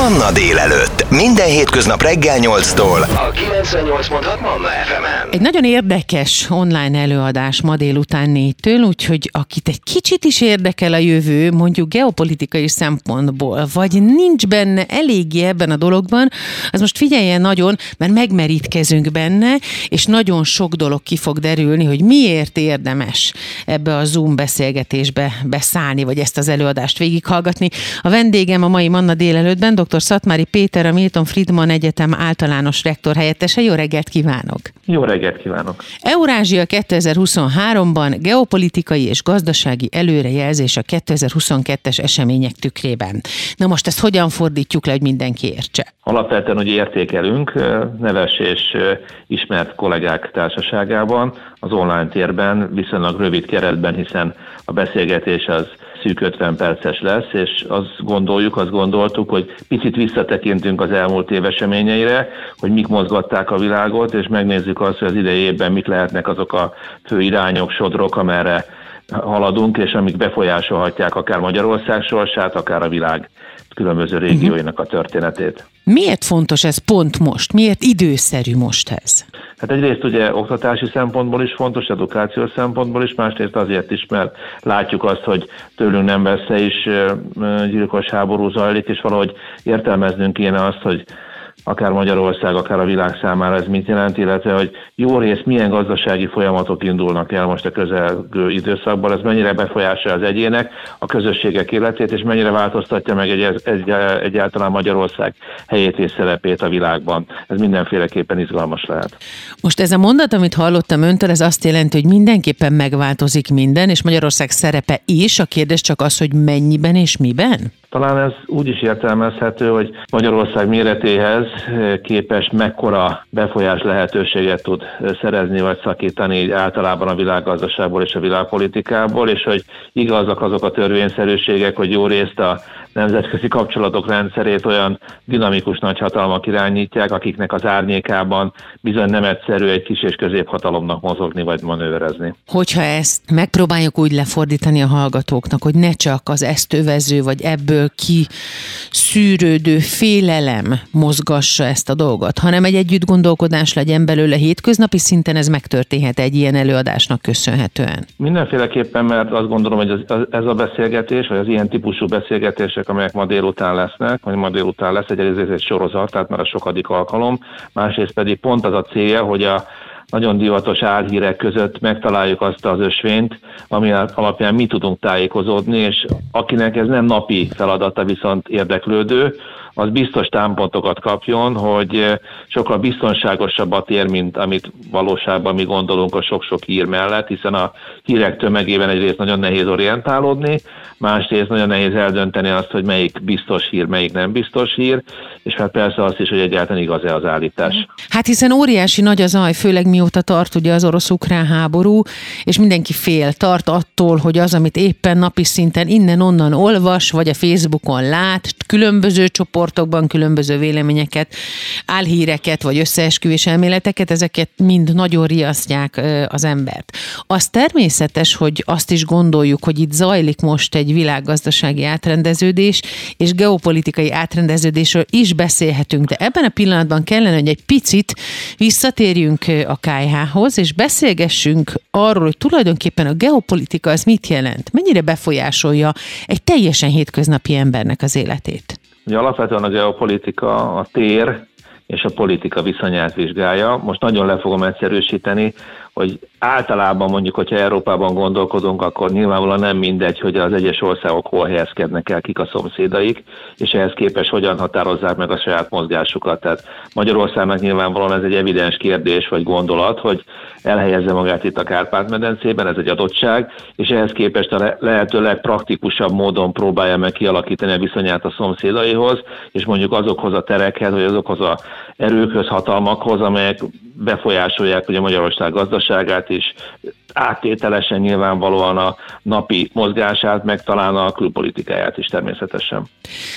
Manna délelőtt. Minden hétköznap reggel 8-tól. A 98.6 Manna FM-en. Egy nagyon érdekes online előadás ma délután négytől, úgyhogy akit egy kicsit is érdekel a jövő, mondjuk geopolitikai szempontból, vagy nincs benne eléggé ebben a dologban, az most figyeljen nagyon, mert megmerítkezünk benne, és nagyon sok dolog ki fog derülni, hogy miért érdemes ebbe a Zoom beszélgetésbe beszállni, vagy ezt az előadást végighallgatni. A vendégem a mai Manna délelőttben dr. Szatmári Péter, a Milton Friedman Egyetem általános rektor helyettese. Jó reggelt kívánok! Jó reggelt kívánok! Eurázsia 2023-ban geopolitikai és gazdasági előrejelzés a 2022-es események tükrében. Na most ezt hogyan fordítjuk le, hogy mindenki értse? Alapvetően, hogy értékelünk neves és ismert kollégák társaságában, az online térben, viszonylag rövid keretben, hiszen a beszélgetés az szűk 50 perces lesz, és azt gondoljuk, azt gondoltuk, hogy picit visszatekintünk az elmúlt év eseményeire, hogy mik mozgatták a világot, és megnézzük azt, hogy az idei évben mik lehetnek azok a fő irányok, sodrok, amerre haladunk, és amik befolyásolhatják akár Magyarország sorsát, akár a világ különböző régióinak a történetét. Miért fontos ez pont most? Miért időszerű most ez? Hát egyrészt ugye oktatási szempontból is fontos, edukációs szempontból is, másrészt azért is, mert látjuk azt, hogy tőlünk nem messze is gyilkos háború zajlik, és valahogy értelmeznünk kéne azt, hogy akár Magyarország, akár a világ számára ez mit jelent, illetve hogy jó rész milyen gazdasági folyamatok indulnak el most a közelgő időszakban, ez mennyire befolyásolja az egyének, a közösségek életét, és mennyire változtatja meg egy, egy, egyáltalán Magyarország helyét és szerepét a világban. Ez mindenféleképpen izgalmas lehet. Most ez a mondat, amit hallottam öntől, ez azt jelenti, hogy mindenképpen megváltozik minden, és Magyarország szerepe is. A kérdés csak az, hogy mennyiben és miben? Talán ez úgy is értelmezhető, hogy Magyarország méretéhez képes mekkora befolyás lehetőséget tud szerezni vagy szakítani általában a világgazdaságból és a világpolitikából, és hogy igazak azok a törvényszerűségek, hogy jó részt a nemzetközi kapcsolatok rendszerét olyan dinamikus nagyhatalmak irányítják, akiknek az árnyékában bizony nem egyszerű egy kis és középhatalomnak mozogni vagy manőverezni. Hogyha ezt megpróbáljuk úgy lefordítani a hallgatóknak, hogy ne csak az ezt övező vagy ebből ki szűrődő félelem mozgassa ezt a dolgot, hanem egy együtt gondolkodás legyen belőle hétköznapi szinten, ez megtörténhet egy ilyen előadásnak köszönhetően. Mindenféleképpen, mert azt gondolom, hogy ez a beszélgetés, vagy az ilyen típusú beszélgetés beszélgetések, amelyek ma délután lesznek, vagy ma délután lesz egy, ez egy sorozat, tehát már a sokadik alkalom, másrészt pedig pont az a célja, hogy a nagyon divatos álhírek között megtaláljuk azt az ösvényt, ami alapján mi tudunk tájékozódni, és akinek ez nem napi feladata, viszont érdeklődő, az biztos támpontokat kapjon, hogy eh, sokkal biztonságosabbat ér, mint amit valóságban mi gondolunk a sok-sok hír mellett, hiszen a hírek tömegében egyrészt nagyon nehéz orientálódni, másrészt nagyon nehéz eldönteni azt, hogy melyik biztos hír, melyik nem biztos hír, és hát persze azt is, hogy egyáltalán igaz-e az állítás. Hát hiszen óriási nagy az aj, főleg mióta tart ugye az orosz-ukrán háború, és mindenki fél, tart attól, hogy az, amit éppen napi szinten innen-onnan olvas, vagy a Facebookon lát, különböző csoportokban különböző véleményeket, álhíreket, vagy összeesküvés elméleteket, ezeket mind nagyon riasztják az embert. Az természetes, hogy azt is gondoljuk, hogy itt zajlik most egy világgazdasági átrendeződés, és geopolitikai átrendeződésről is beszélhetünk, de ebben a pillanatban kellene, hogy egy picit visszatérjünk a KH-hoz, és beszélgessünk arról, hogy tulajdonképpen a geopolitika az mit jelent, mennyire befolyásolja egy teljesen hétköznapi embernek az életét. Ugye alapvetően a geopolitika a tér és a politika viszonyát vizsgálja. Most nagyon le fogom egyszerűsíteni, hogy általában mondjuk, hogyha Európában gondolkodunk, akkor nyilvánvalóan nem mindegy, hogy az egyes országok hol helyezkednek el, kik a szomszédaik, és ehhez képest hogyan határozzák meg a saját mozgásukat. Tehát Magyarországnak nyilvánvalóan ez egy evidens kérdés vagy gondolat, hogy elhelyezze magát itt a Kárpát-medencében, ez egy adottság, és ehhez képest a lehető legpraktikusabb módon próbálja meg kialakítani a viszonyát a szomszédaihoz, és mondjuk azokhoz a terekhez, vagy azokhoz a erőkhöz, hatalmakhoz, amelyek befolyásolják ugye Magyarország gazdaságát is, áttételesen nyilvánvalóan a napi mozgását, meg talán a külpolitikáját is természetesen.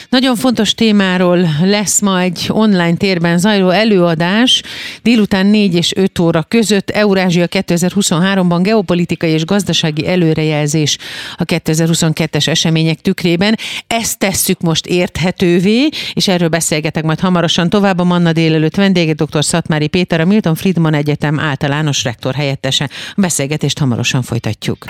Nagyon fontos témáról lesz ma egy online térben zajló előadás. Délután 4 és 5 óra között Eurázsia 2023-ban geopolitikai és gazdasági előrejelzés a 2022-es események tükrében. Ezt tesszük most érthetővé, és erről beszélgetek majd hamarosan tovább. A Manna délelőtt vendége dr. Szatmári Péter, a Milton Friedman Egyetem általános rektor helyettese. A beszélgetést hamarosan folytatjuk.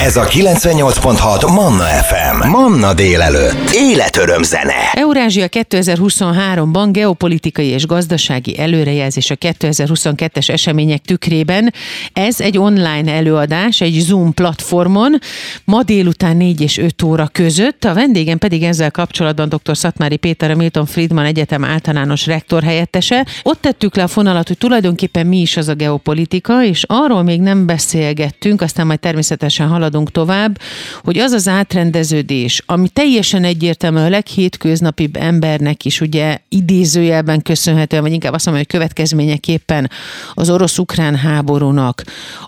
Ez a 98.6 Manna FM. Manna délelőtt. Életöröm zene. Eurázsia 2023-ban geopolitikai és gazdasági előrejelzés a 2022-es események tükrében. Ez egy online előadás, egy Zoom platformon, ma délután 4 és 5 óra között. A vendégem pedig ezzel kapcsolatban dr. Szatmári Péter, a Milton Friedman Egyetem általános rektor helyettese. Ott tettük le a fonalat, hogy tulajdonképpen mi is az a geopolitika, és arról még nem beszélgettünk, aztán majd természetesen haladunk tovább, hogy az az átrendeződés, ami teljesen egyértelmű a leghétköznapibb embernek is ugye idézőjelben köszönhetően, vagy inkább azt mondom, hogy következményeképpen az orosz-ukrán háborúnak,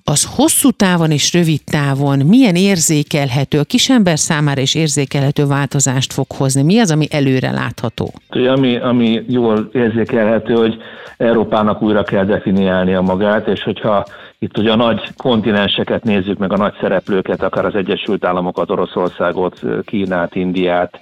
az hosszú távon és rövid távon milyen érzékelhető, a kisember számára is érzékelhető változást fog hozni? Mi az, ami előre látható? Ami, ami jól érzékelhető, hogy Európának újra kell definiálnia magát, és hogyha itt ugye a nagy kontinenseket nézzük, meg a nagy szereplőket, akár az Egyesült Államokat, Oroszországot, Kínát, Indiát,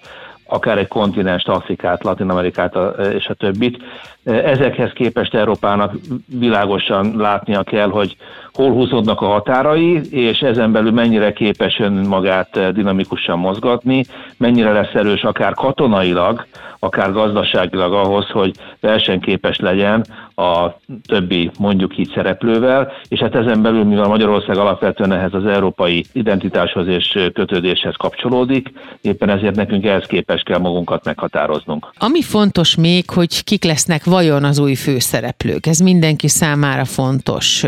akár egy kontinenst, Afrikát, Latin Amerikát és a többit. Ezekhez képest Európának világosan látnia kell, hogy hol húzódnak a határai, és ezen belül mennyire képes önmagát dinamikusan mozgatni, mennyire lesz erős akár katonailag, akár gazdaságilag ahhoz, hogy versenyképes legyen a többi mondjuk így szereplővel, és hát ezen belül, mivel Magyarország alapvetően ehhez az európai identitáshoz és kötődéshez kapcsolódik, éppen ezért nekünk ehhez képes kell magunkat meghatároznunk. Ami fontos még, hogy kik lesznek vajon az új főszereplők, ez mindenki számára fontos.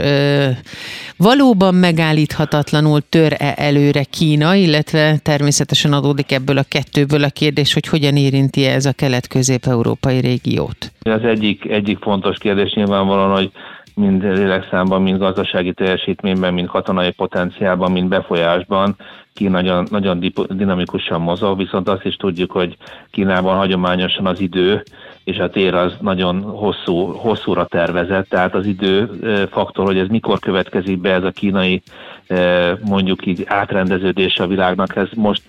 Valóban megállíthatatlanul tör-e előre Kína, illetve természetesen adódik ebből a kettőből a kérdés, hogy hogyan érinti ez a kelet-közép-európai régiót? Az egyik, egyik fontos kérdés nyilvánvalóan, hogy mind lélekszámban, mind gazdasági teljesítményben, mind katonai potenciálban, mind befolyásban Kína nagyon, nagyon dinamikusan mozog, viszont azt is tudjuk, hogy Kínában hagyományosan az idő és a tér az nagyon hosszú, hosszúra tervezett, tehát az idő faktor, hogy ez mikor következik be ez a kínai mondjuk így átrendeződés a világnak, ez most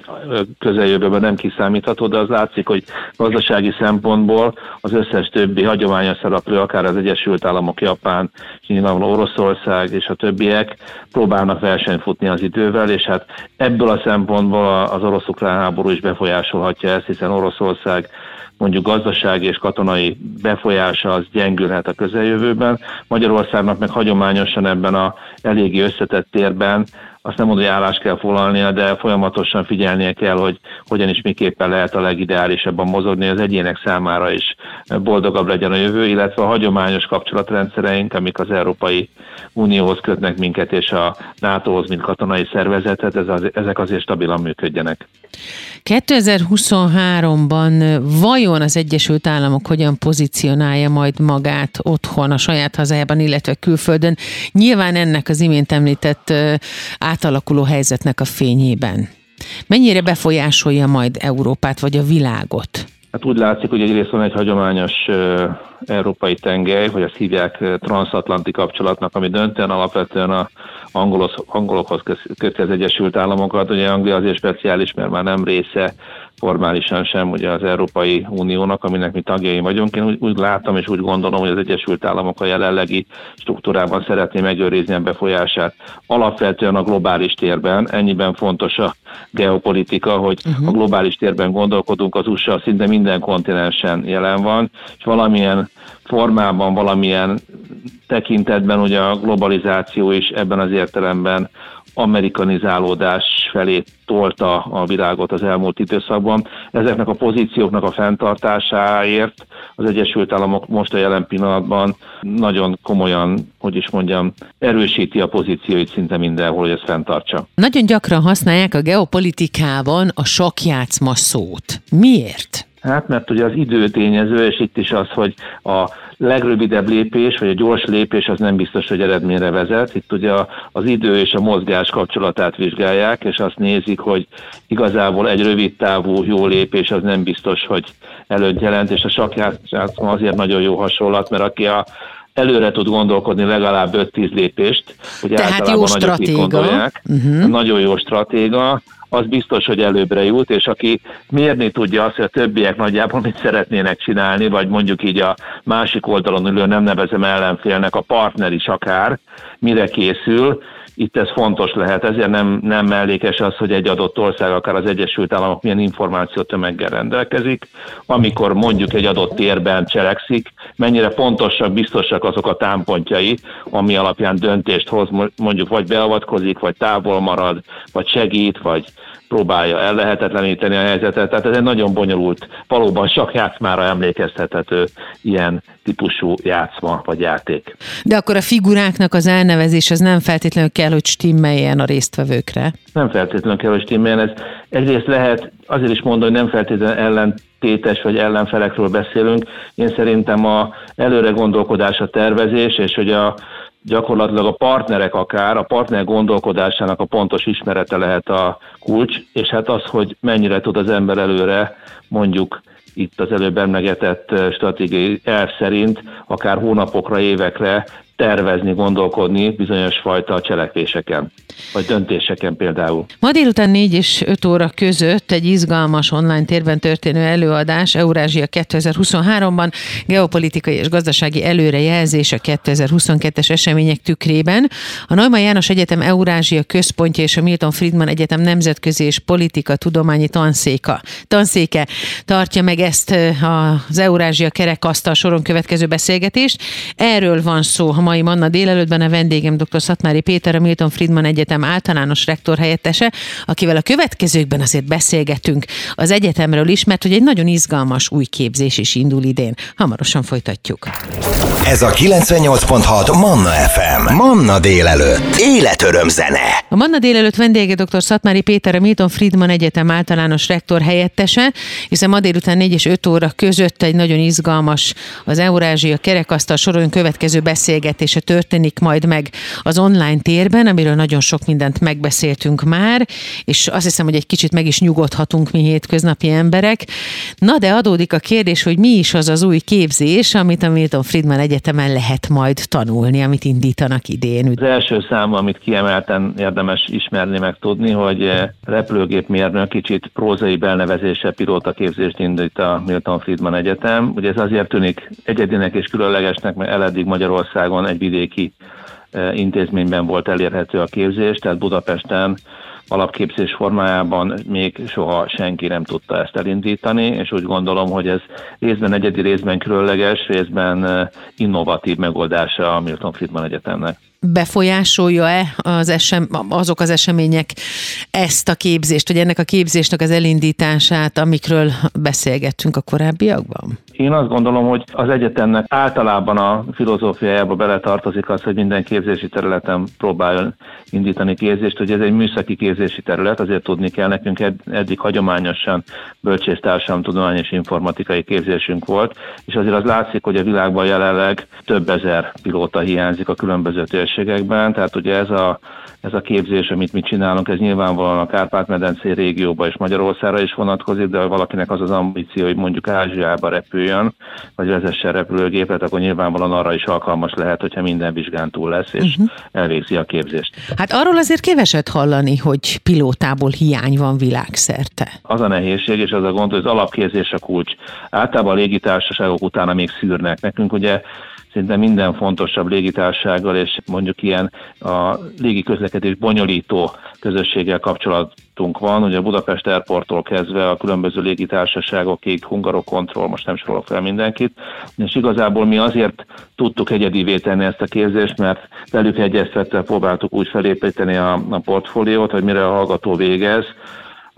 közeljövőben nem kiszámítható, de az látszik, hogy gazdasági szempontból az összes többi hagyományos szereplő, akár az Egyesült Államok, Japán, nyilvánvalóan Oroszország és a többiek próbálnak versenyt futni az idővel, és hát ebből a szempontból az orosz-ukrán háború is befolyásolhatja ezt, hiszen Oroszország mondjuk gazdasági és katonai befolyása az gyengülhet a közeljövőben. Magyarországnak meg hagyományosan ebben a eléggé összetett térben azt nem mondom, hogy állást kell foglalnia, de folyamatosan figyelnie kell, hogy hogyan is miképpen lehet a legideálisabban mozogni az egyének számára is boldogabb legyen a jövő, illetve a hagyományos kapcsolatrendszereink, amik az Európai Unióhoz kötnek minket, és a NATO-hoz, mint katonai szervezetet, ez az, ezek azért stabilan működjenek. 2023-ban vajon az Egyesült Államok hogyan pozícionálja majd magát otthon, a saját hazájában, illetve külföldön? Nyilván ennek az imént említett átalakuló helyzetnek a fényében. Mennyire befolyásolja majd Európát vagy a világot? Hát úgy látszik, hogy egyrészt van egy hagyományos európai tengely, vagy azt hívják transatlanti kapcsolatnak, ami döntően alapvetően a angolos, angolokhoz köti az Egyesült Államokat. Ugye Anglia azért speciális, mert már nem része formálisan sem ugye az Európai Uniónak, aminek mi tagjai vagyunk. Én úgy, úgy látom és úgy gondolom, hogy az Egyesült Államok a jelenlegi struktúrában szeretné megőrizni a befolyását. Alapvetően a globális térben, ennyiben fontos a geopolitika, hogy uh-huh. a globális térben gondolkodunk, az USA szinte minden kontinensen jelen van, és valamilyen formában, valamilyen tekintetben ugye a globalizáció is ebben az értelemben amerikanizálódás felé tolta a világot az elmúlt időszakban. Ezeknek a pozícióknak a fenntartásáért az Egyesült Államok most a jelen pillanatban nagyon komolyan, hogy is mondjam, erősíti a pozícióit szinte mindenhol, hogy ezt fenntartsa. Nagyon gyakran használják a geopolitikában a sakjátszma szót. Miért? Hát mert ugye az időtényező, és itt is az, hogy a legrövidebb lépés, vagy a gyors lépés az nem biztos, hogy eredményre vezet. Itt ugye az idő és a mozgás kapcsolatát vizsgálják, és azt nézik, hogy igazából egy rövid távú jó lépés az nem biztos, hogy előtt jelent, és a sakjátszma azért nagyon jó hasonlat, mert aki a előre tud gondolkodni legalább 5-10 lépést, hogy Tehát jó stratéga. Uh-huh. Nagyon jó stratéga, az biztos, hogy előbbre jut, és aki mérni tudja azt, hogy a többiek nagyjából mit szeretnének csinálni, vagy mondjuk így a másik oldalon ülő, nem nevezem ellenfélnek, a partner is akár, mire készül, itt ez fontos lehet, ezért nem, nem mellékes az, hogy egy adott ország, akár az Egyesült Államok milyen információ tömeggel rendelkezik, amikor mondjuk egy adott térben cselekszik, mennyire pontosak, biztosak azok a támpontjai, ami alapján döntést hoz, mondjuk vagy beavatkozik, vagy távol marad, vagy segít, vagy próbálja ellehetetleníteni a helyzetet. Tehát ez egy nagyon bonyolult, valóban csak játszmára emlékeztethető ilyen típusú játszma vagy játék. De akkor a figuráknak az elnevezés az nem feltétlenül kell, hogy stimmeljen a résztvevőkre? Nem feltétlenül kell, hogy stimmeljen. Ez egyrészt lehet, azért is mondom, hogy nem feltétlenül ellentétes vagy ellenfelekről beszélünk. Én szerintem a előre gondolkodás, a tervezés, és hogy a gyakorlatilag a partnerek akár, a partner gondolkodásának a pontos ismerete lehet a kulcs, és hát az, hogy mennyire tud az ember előre mondjuk itt az előbb emlegetett stratégiai elv szerint akár hónapokra, évekre tervezni, gondolkodni bizonyos fajta cselekvéseken, vagy döntéseken például. Ma délután 4 és 5 óra között egy izgalmas online térben történő előadás Eurázsia 2023-ban geopolitikai és gazdasági előrejelzés a 2022-es események tükrében. A Neumann János Egyetem Eurázsia központja és a Milton Friedman Egyetem nemzetközi és politika tudományi tanszéka, tanszéke tartja meg ezt az Eurázsia kerekasztal soron következő beszélgetést. Erről van szó, ha mai Manna délelőttben a vendégem dr. Szatmári Péter, a Milton Friedman Egyetem általános rektor helyettese, akivel a következőkben azért beszélgetünk az egyetemről is, mert hogy egy nagyon izgalmas új képzés is indul idén. Hamarosan folytatjuk. Ez a 98.6 Manna FM. Manna délelőtt. Életöröm zene. A Manna délelőtt vendége dr. Szatmári Péter, a Milton Friedman Egyetem általános rektor helyettese, hiszen ma délután 4 és 5 óra között egy nagyon izgalmas az Eurázsia kerekasztal soron következő beszélgetés beszélgetése történik majd meg az online térben, amiről nagyon sok mindent megbeszéltünk már, és azt hiszem, hogy egy kicsit meg is nyugodhatunk mi hétköznapi emberek. Na de adódik a kérdés, hogy mi is az az új képzés, amit a Milton Friedman Egyetemen lehet majd tanulni, amit indítanak idén. Az első szám, amit kiemelten érdemes ismerni, meg tudni, hogy eh, repülőgépmérnök kicsit prózai belnevezése pilótaképzést indít a Milton Friedman Egyetem. Ugye ez azért tűnik egyedinek és különlegesnek, mert eleddig Magyarországon egy vidéki e, intézményben volt elérhető a képzés, tehát Budapesten alapképzés formájában még soha senki nem tudta ezt elindítani, és úgy gondolom, hogy ez részben egyedi, részben különleges, részben e, innovatív megoldása a Milton Friedman Egyetemnek befolyásolja-e az esem, azok az események ezt a képzést, vagy ennek a képzésnek az elindítását, amikről beszélgettünk a korábbiakban? Én azt gondolom, hogy az egyetemnek általában a filozófiájába beletartozik az, hogy minden képzési területen próbáljon indítani képzést, hogy ez egy műszaki képzési terület, azért tudni kell nekünk eddig hagyományosan bölcsésztársam tudomány és informatikai képzésünk volt, és azért az látszik, hogy a világban jelenleg több ezer pilóta hiányzik a különböző térségekben, tehát ugye ez a, ez a képzés, amit mi csinálunk, ez nyilvánvalóan a Kárpát-medencé régióba és Magyarországra is vonatkozik, de ha valakinek az az ambíció, hogy mondjuk Ázsiába repüljön, vagy vezessen repülőgépet, akkor nyilvánvalóan arra is alkalmas lehet, hogyha minden vizsgán túl lesz, és uh-huh. elvégzi a képzést. Hát arról azért keveset hallani, hogy pilótából hiány van világszerte. Az a nehézség, és az a gond, hogy az alapképzés a kulcs. Általában a légitársaságok utána még szűrnek. Nekünk ugye szinte minden fontosabb légitársággal és mondjuk ilyen a légi közlekedés bonyolító közösséggel kapcsolatunk van. Ugye a Budapest Airporttól kezdve a különböző légitársaságokig, Hungarokontroll, most nem sorolok fel mindenkit, és igazából mi azért tudtuk egyedivé tenni ezt a képzést, mert velük egyeztetve próbáltuk úgy felépíteni a, a portfóliót, hogy mire a hallgató végez,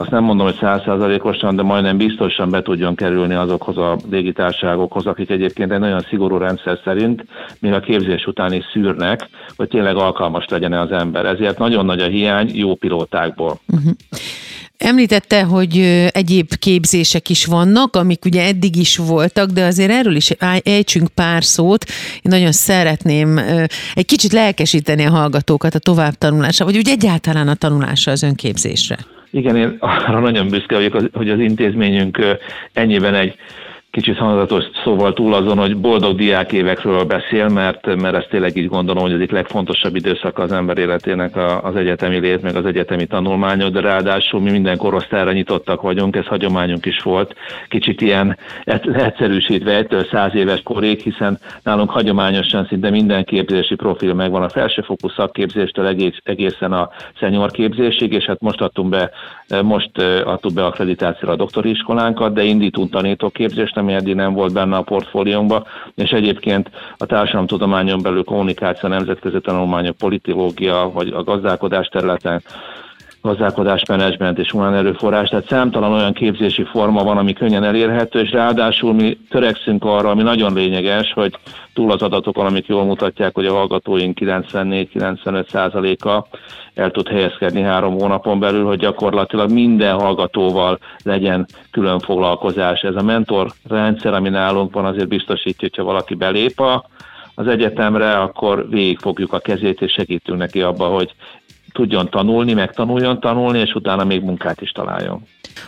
azt nem mondom, hogy százszázalékosan, de majdnem biztosan be tudjon kerülni azokhoz a légitárságokhoz, akik egyébként egy nagyon szigorú rendszer szerint még a képzés után is szűrnek, hogy tényleg alkalmas legyen az ember. Ezért nagyon nagy a hiány jó pilótákból. Uh-huh. Említette, hogy egyéb képzések is vannak, amik ugye eddig is voltak, de azért erről is ejtsünk pár szót. Én nagyon szeretném egy kicsit lelkesíteni a hallgatókat a továbbtanulásra, vagy úgy egyáltalán a tanulásra az önképzésre. Igen, én arra nagyon büszke vagyok, hogy az intézményünk ennyiben egy kicsit hangzatos szóval túl azon, hogy boldog diákévekről beszél, mert, mert ezt tényleg így gondolom, hogy az egyik legfontosabb időszak az ember életének az egyetemi lét, meg az egyetemi tanulmányok, de ráadásul mi minden korosztályra nyitottak vagyunk, ez hagyományunk is volt. Kicsit ilyen egyszerűsítve egytől száz éves korig, hiszen nálunk hagyományosan szinte minden képzési profil megvan a felsőfokú szakképzéstől egész, egészen a senior képzésig, és hát most adtunk be, most adtuk be akkreditációra a doktori iskolánkat, de indítunk tanítóképzést, ami eddig nem volt benne a portfóliónkban, és egyébként a társadalomtudományon belül kommunikáció, nemzetközi tanulmányok, politológia, vagy a gazdálkodás területen gazdálkodás, menedzsment és humán erőforrás, tehát számtalan olyan képzési forma van, ami könnyen elérhető, és ráadásul mi törekszünk arra, ami nagyon lényeges, hogy túl az adatokon, amik jól mutatják, hogy a hallgatóink 94-95 százaléka el tud helyezkedni három hónapon belül, hogy gyakorlatilag minden hallgatóval legyen külön foglalkozás. Ez a mentor rendszer, ami nálunk van, azért biztosítja, hogyha valaki belép a az egyetemre, akkor végigfogjuk a kezét, és segítünk neki abba, hogy tudjon tanulni, megtanuljon tanulni, és utána még munkát is találjon.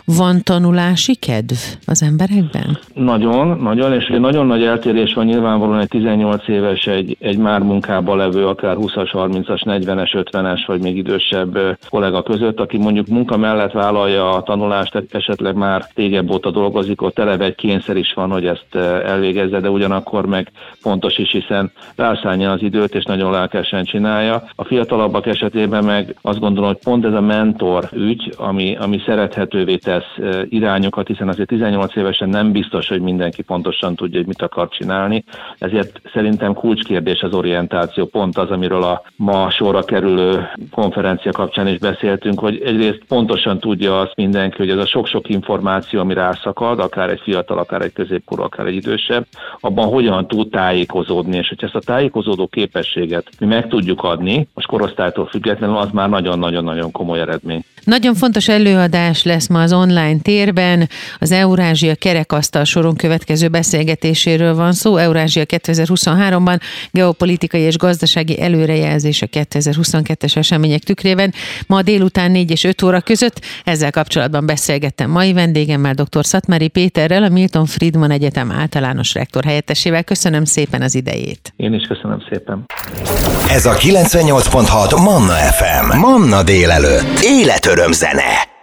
Van tanulási kedv az emberekben? Nagyon, nagyon, és nagyon nagy eltérés van nyilvánvalóan egy 18 éves, egy, egy már munkában levő, akár 20-as, 30-as, 40-es, 50-es, vagy még idősebb kollega között, aki mondjuk munka mellett vállalja a tanulást, esetleg már régebb óta dolgozik, ott eleve egy kényszer is van, hogy ezt elvégezze, de ugyanakkor meg fontos is, hiszen rászállja az időt, és nagyon lelkesen csinálja. A fiatalabbak esetében meg azt gondolom, hogy pont ez a mentor ügy, ami, ami szerethetővé tesz irányokat, hiszen azért 18 évesen nem biztos, hogy mindenki pontosan tudja, hogy mit akar csinálni. Ezért szerintem kulcskérdés az orientáció, pont az, amiről a ma sorra kerülő konferencia kapcsán is beszéltünk, hogy egyrészt pontosan tudja azt mindenki, hogy ez a sok-sok információ, ami rászakad, akár egy fiatal, akár egy középkorú, akár egy idősebb, abban hogyan tud tájékozódni, és hogy ezt a tájékozódó képességet mi meg tudjuk adni, most korosztálytól függetlenül, az már nagyon-nagyon-nagyon komoly eredmény. Nagyon fontos előadás lesz ma az online térben. Az Eurázsia kerekasztal soron következő beszélgetéséről van szó. Eurázsia 2023-ban geopolitikai és gazdasági előrejelzés a 2022-es események tükrében. Ma délután 4 és 5 óra között ezzel kapcsolatban beszélgettem mai vendégemmel, dr. Szatmári Péterrel, a Milton Friedman Egyetem általános rektor helyettesével. Köszönöm szépen az idejét. Én is köszönöm szépen. Ez a 98.6 Manna FM. Manna délelőtt. Életöröm zene.